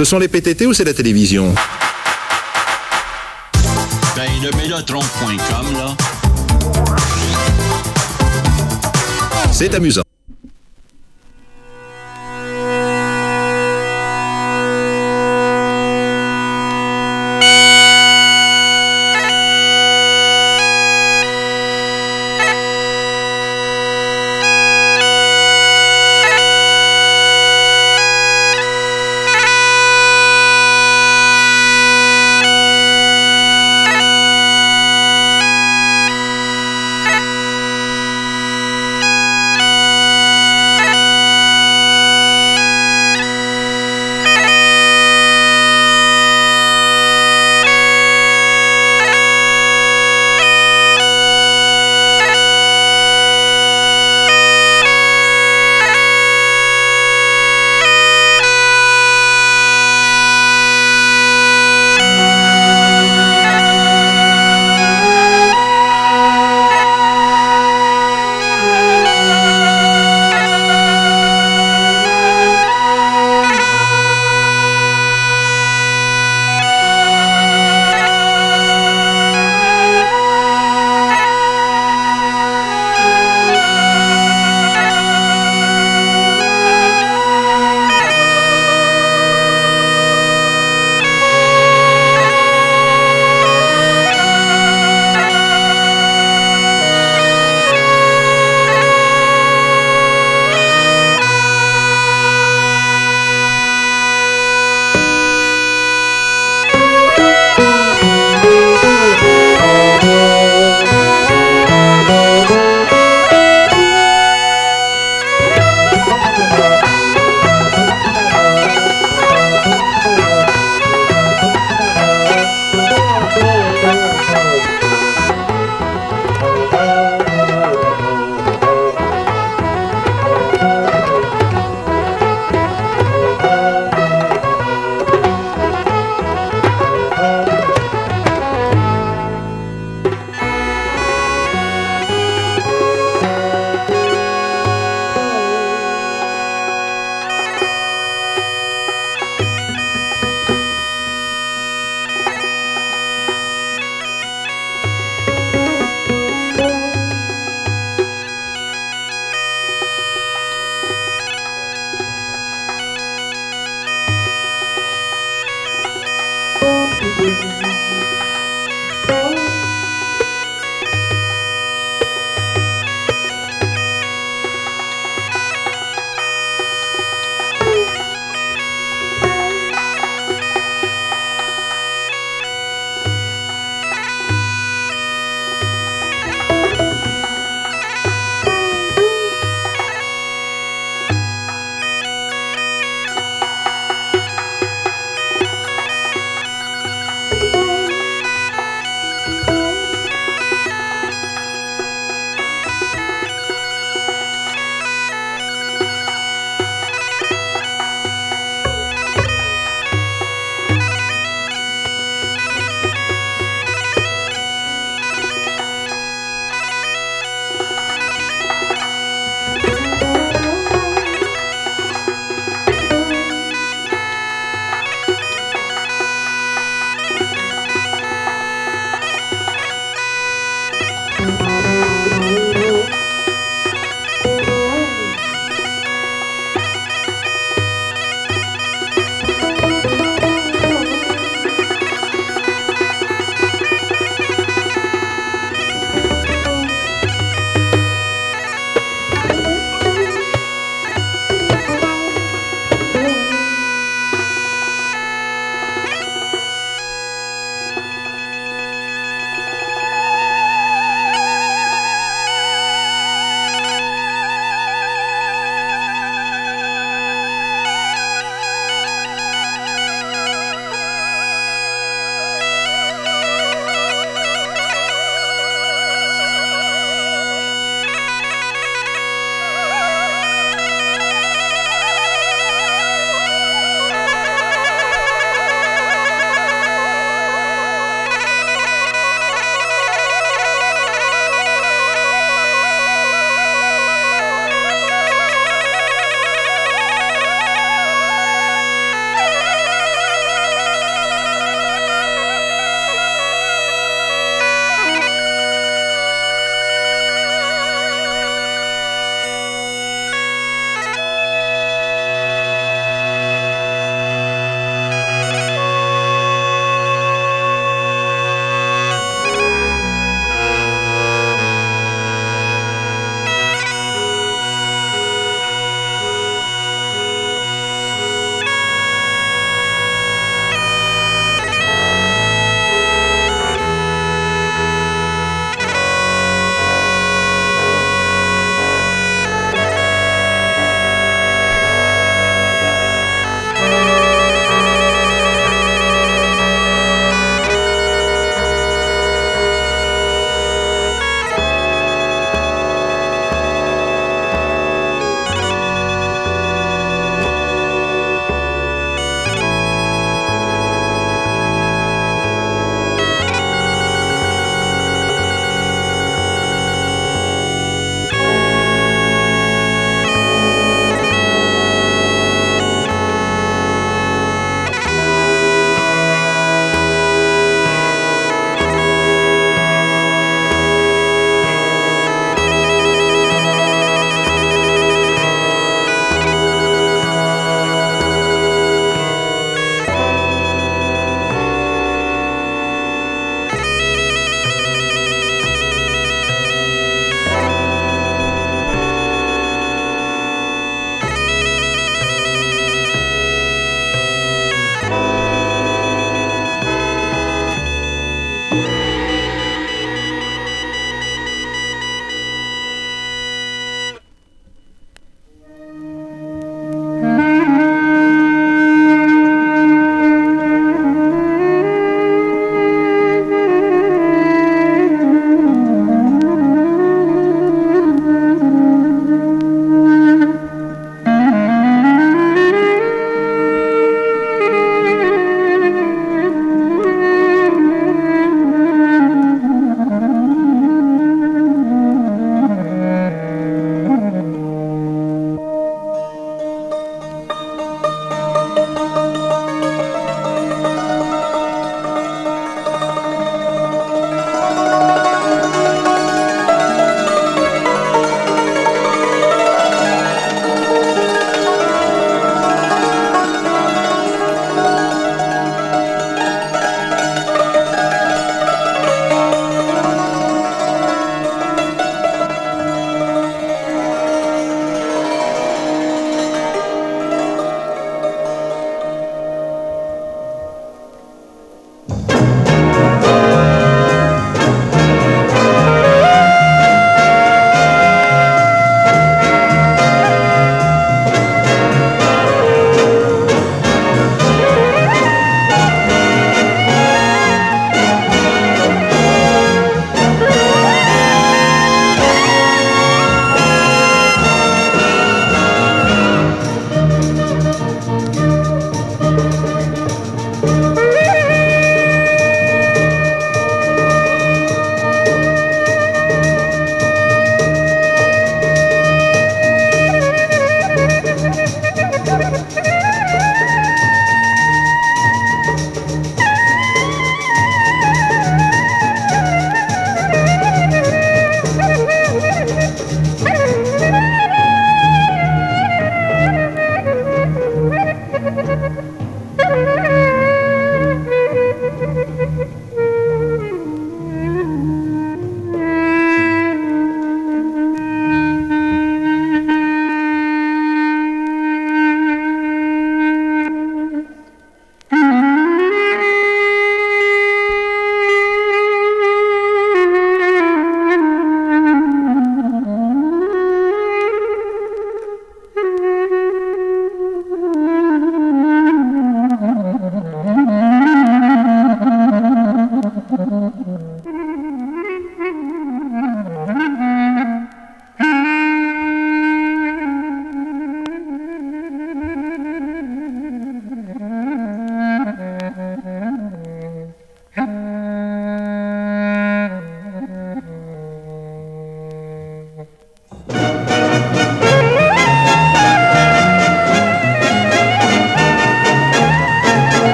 Ce sont les PTT ou c'est la télévision? Ben, le mélotron.com, là. C'est amusant.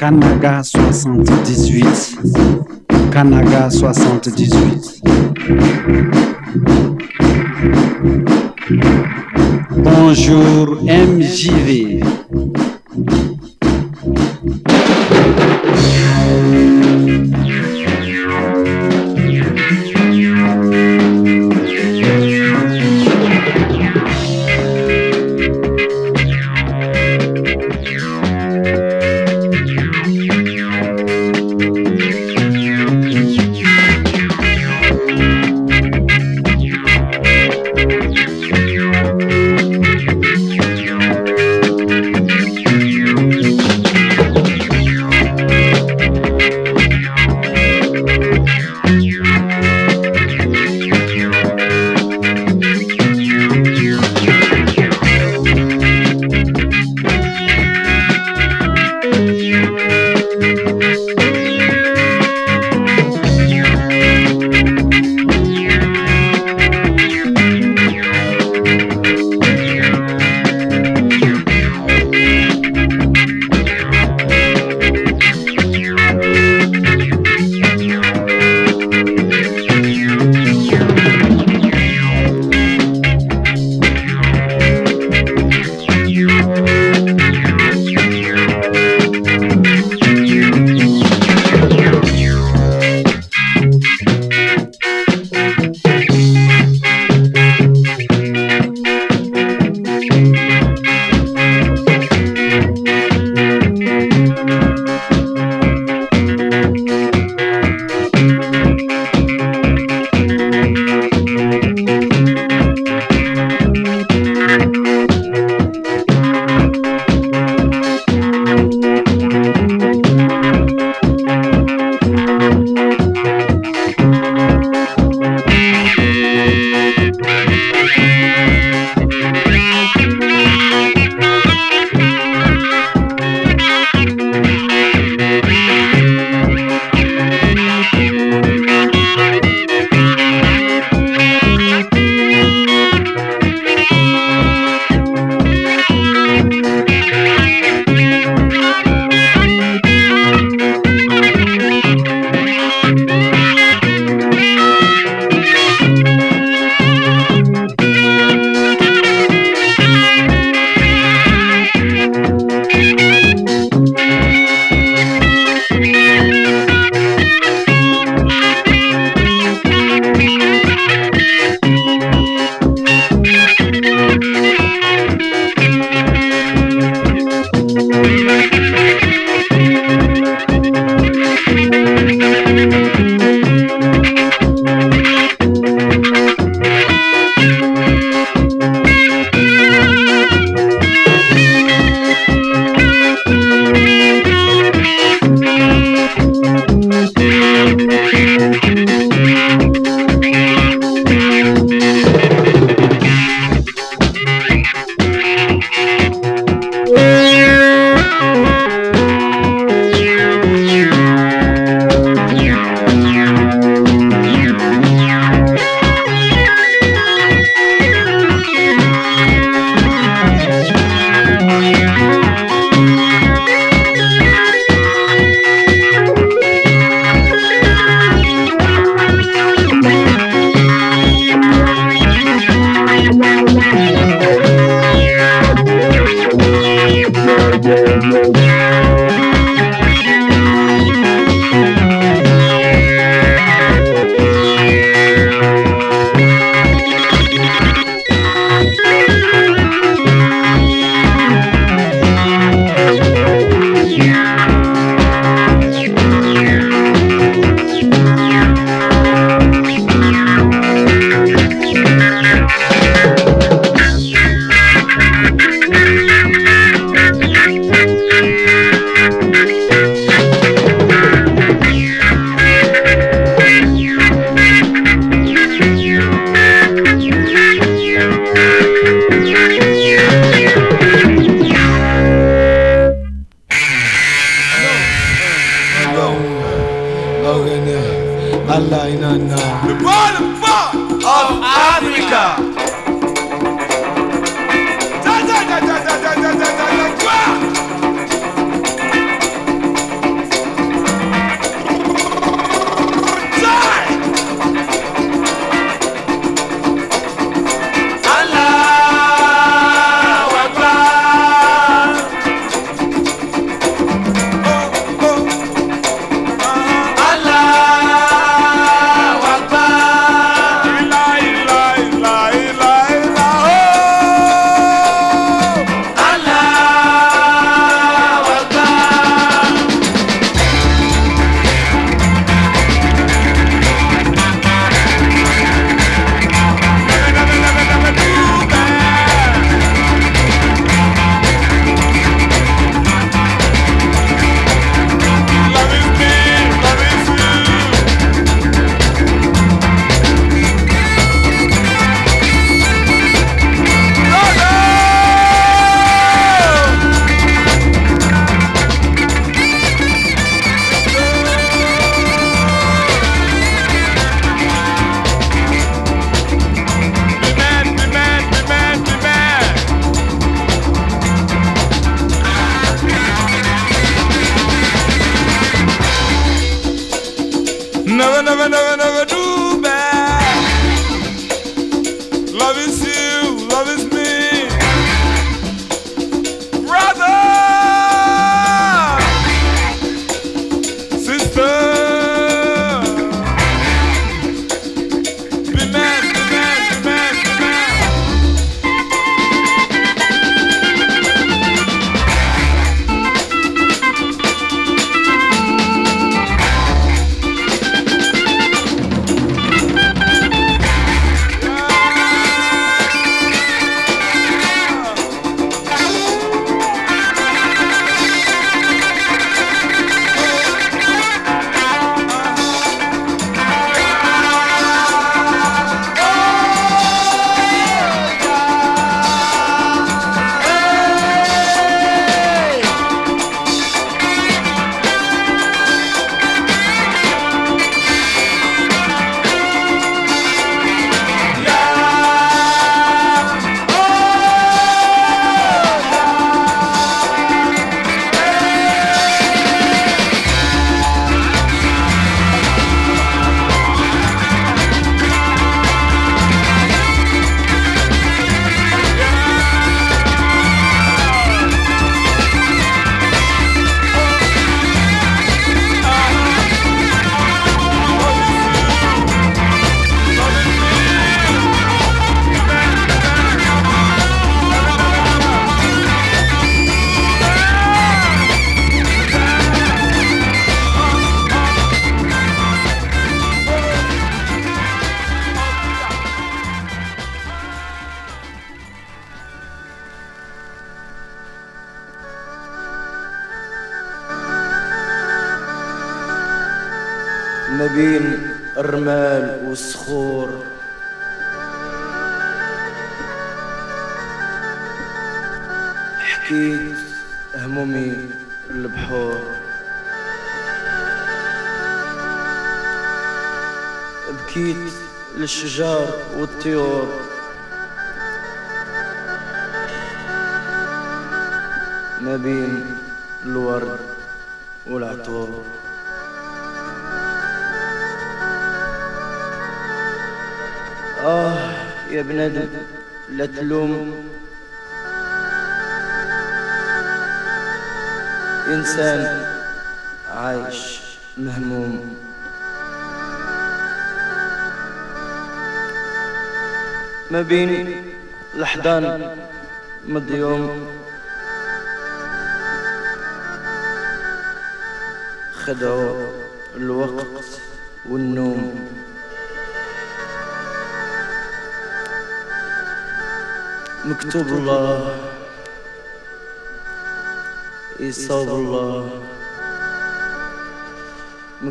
Kanaga 78. Kanaga 78. Bonjour MJV.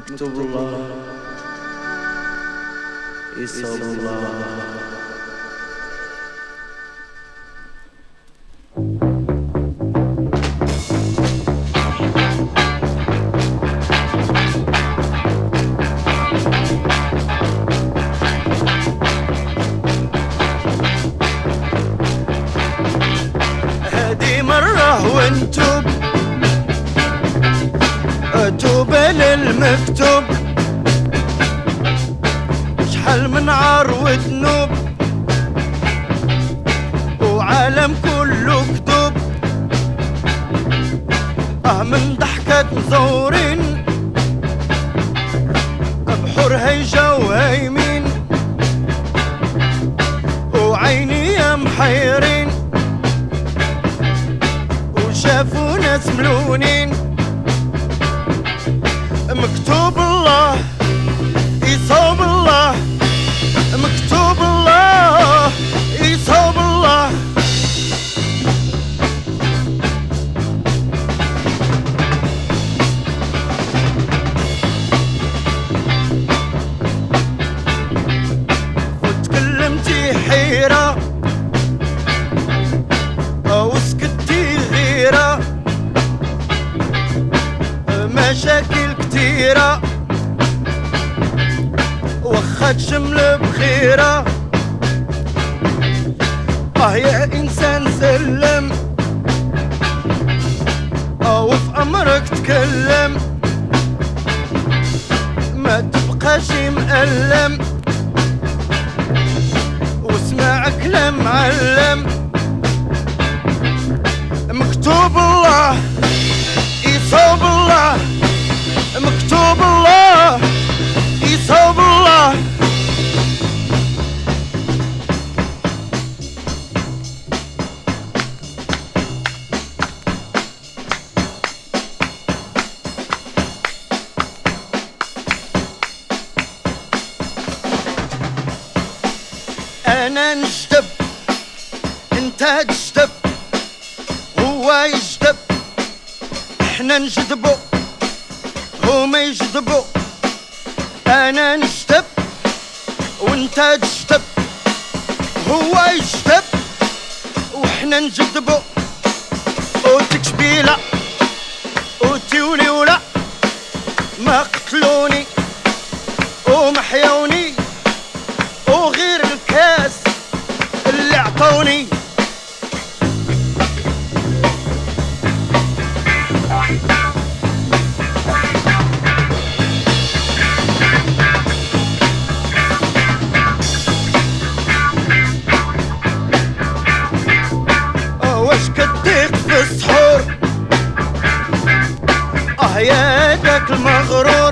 Mr. Is so. حيرة وسكتي غيرة. مشاكل كتيرة. واخا تشمل بخيرة. أه يا إنسان سلم. أه وفي أمرك تكلم. ما تبقاش مألم. واسمع كلام معلم مكتوب الله يصوب الله مكتوب الله يصوب الله انت تجذب هو يجذب إحنا نجذبو هما يجذبو أنا نجذب وأنت تجذب هو يجذب وحنا نجذبو أوتي أو أوتي وليولة. ما قتلوني وما حيوني وغير الكاس اللي عطوني. المغرور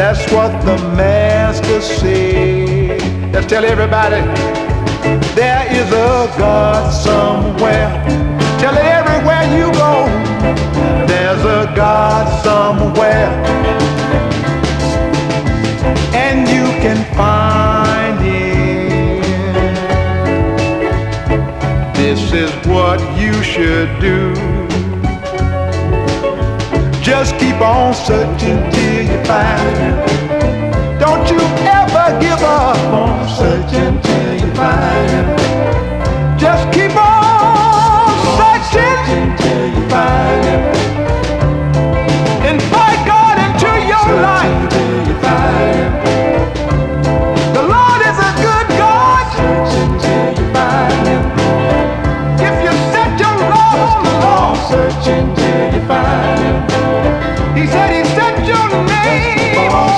That's what the master said. Let's tell everybody there is a God somewhere. Tell it everywhere you go. There's a God somewhere. And you can find him. This is what you should do. Just keep on searching till you find him. Don't you ever give up on searching till you find him. Just keep on searching till you find him.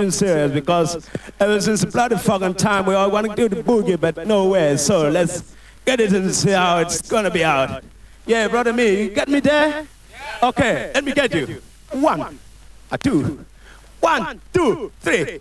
something serious because ever since the bloody fucking time we all want to do the boogie, but no way. So let's get it and see how it's gonna be out. Yeah, brother, me, you get me there? Okay, let me get you. One, a two, one, two, three.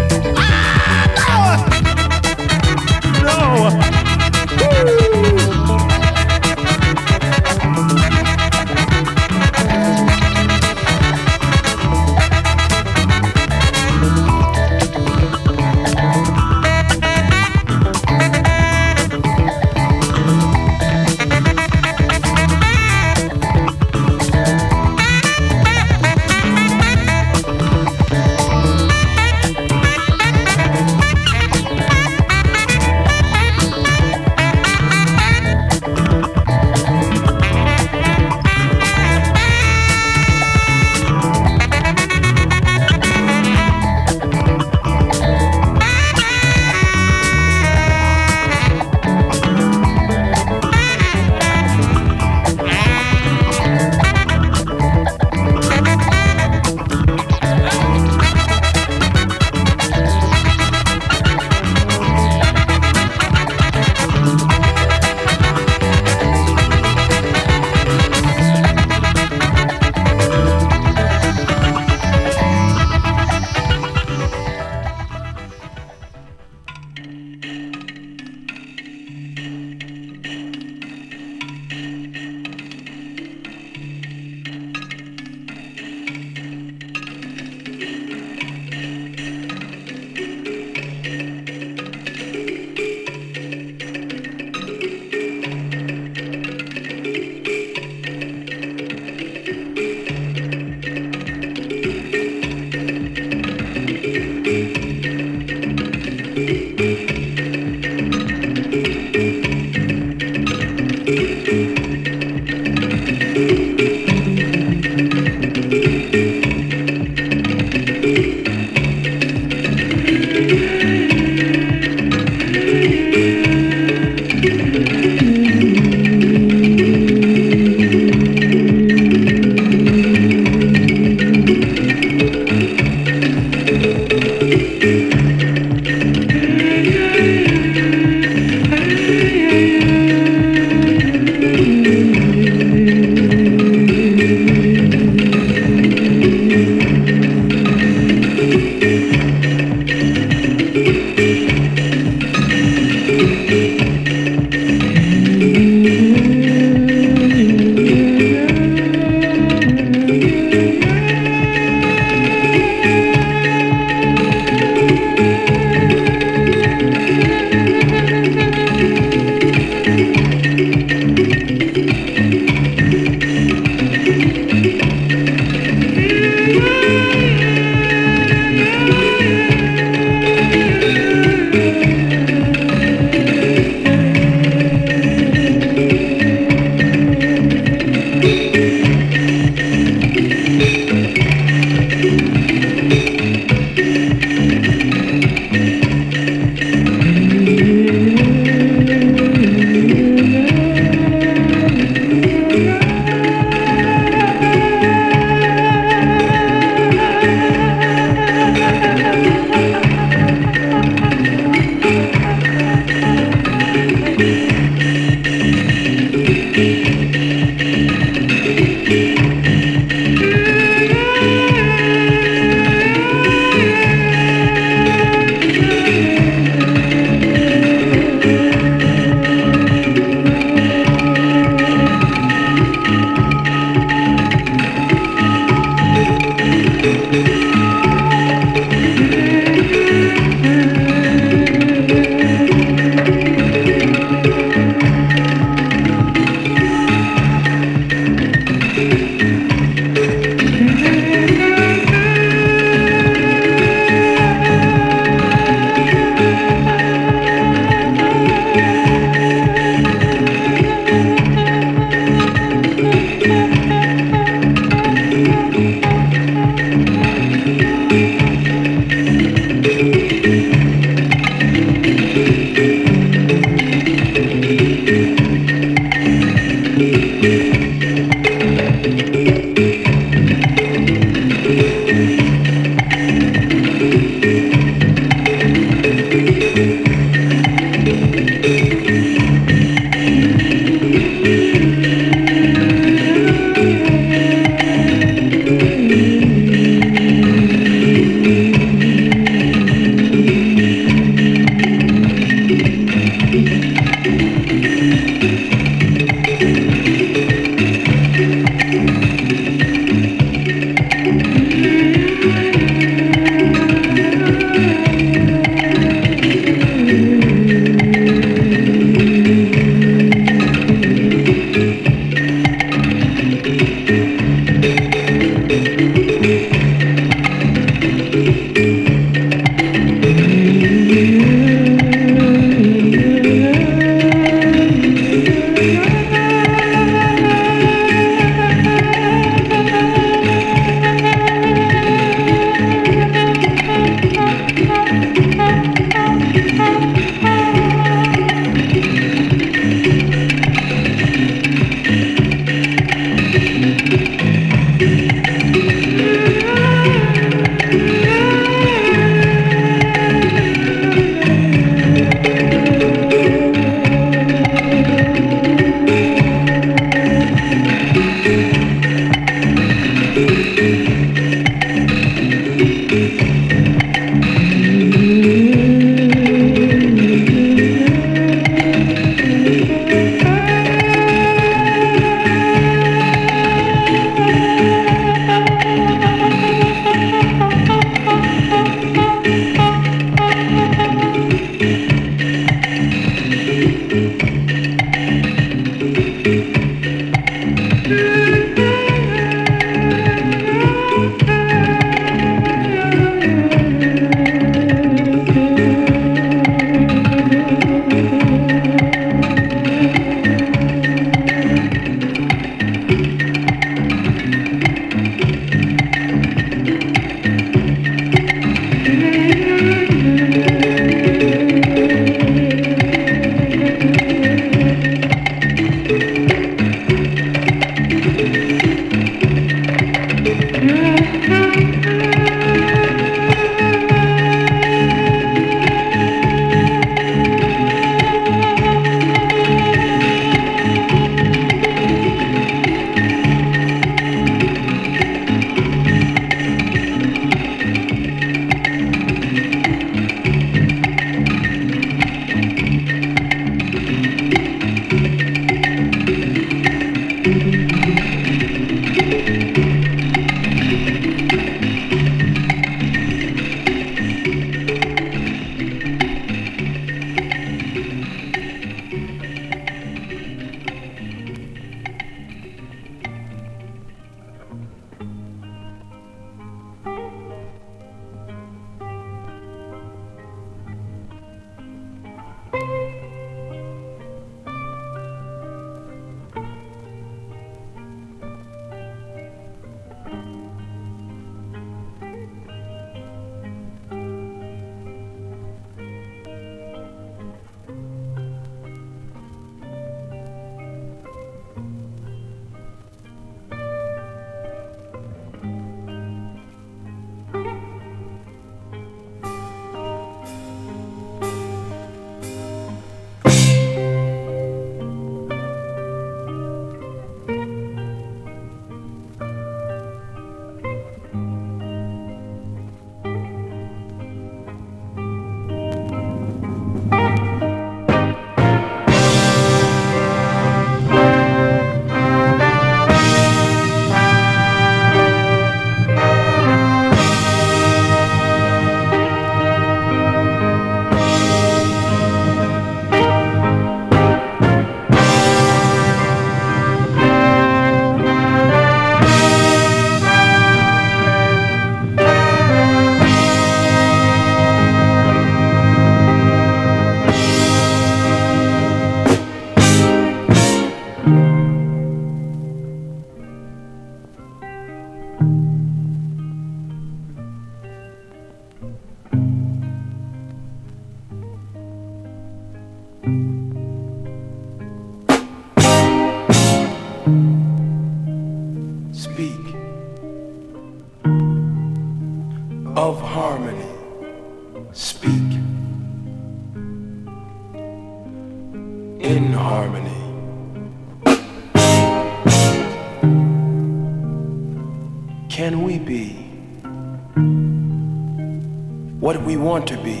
Existence.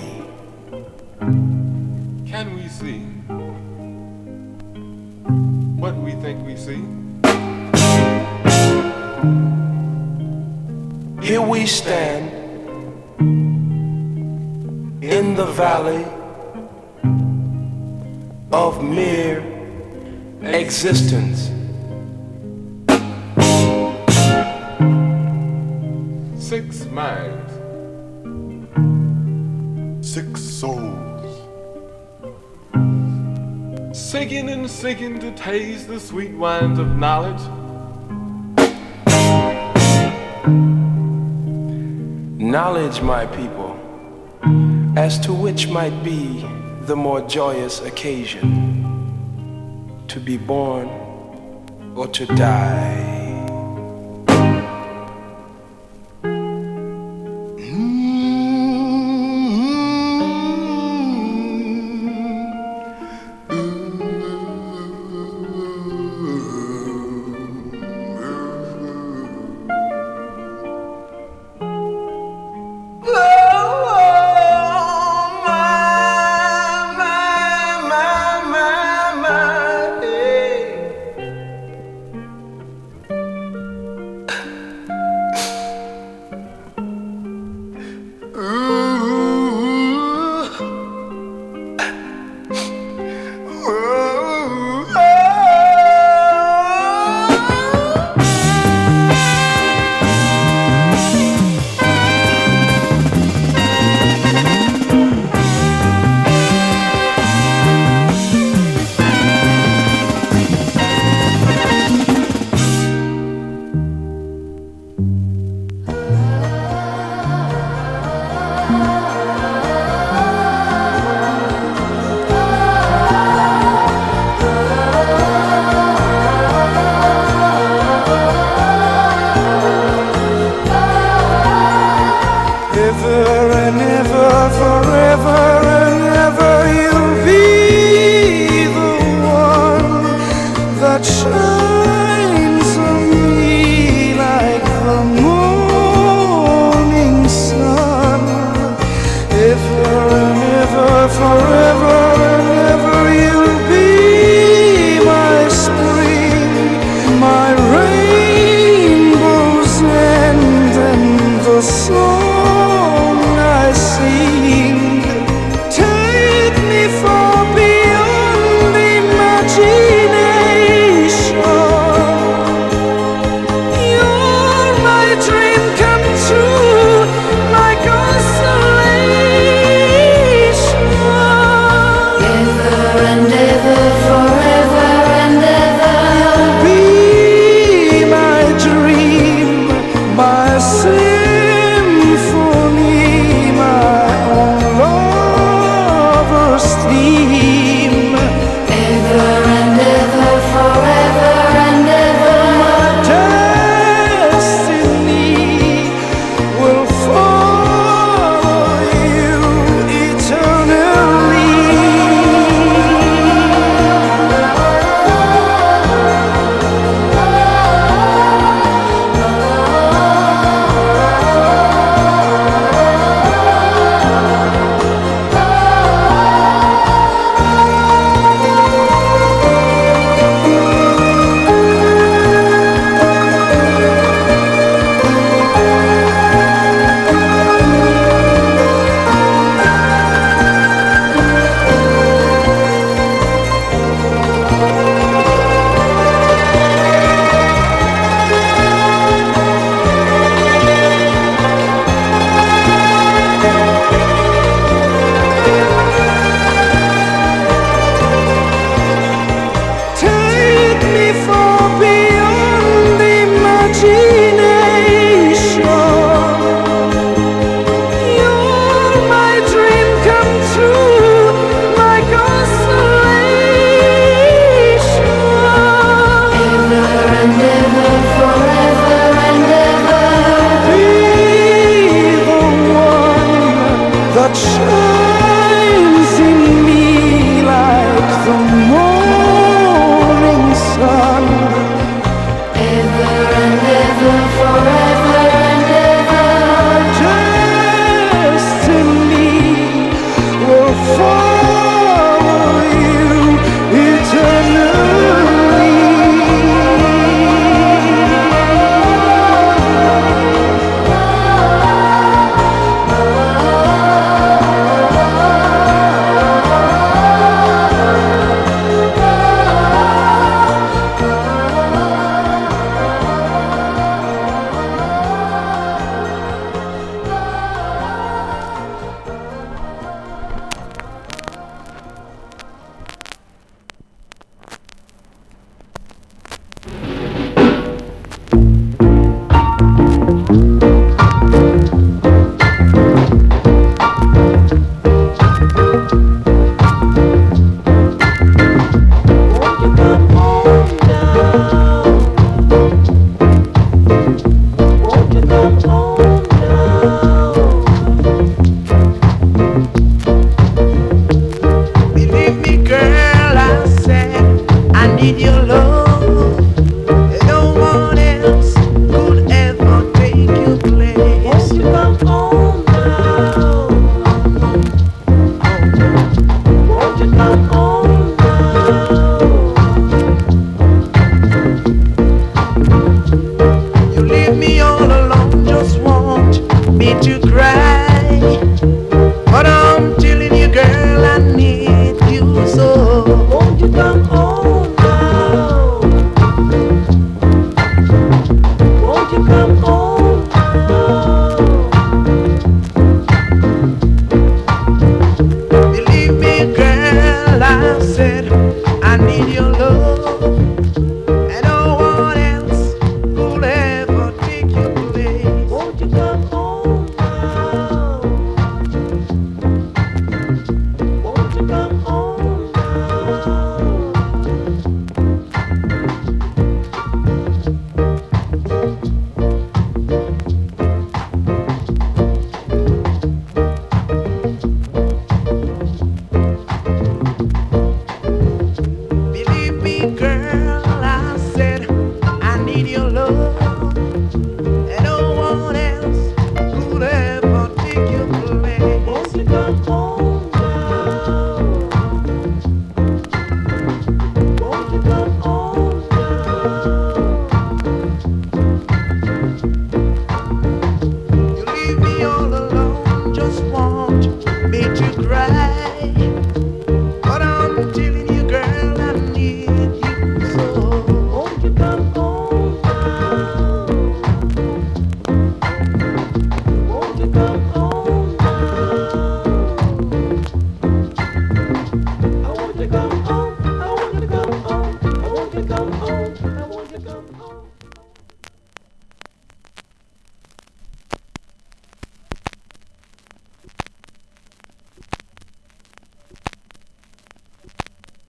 taste the sweet wines of knowledge. Knowledge, my people, as to which might be the more joyous occasion to be born or to die.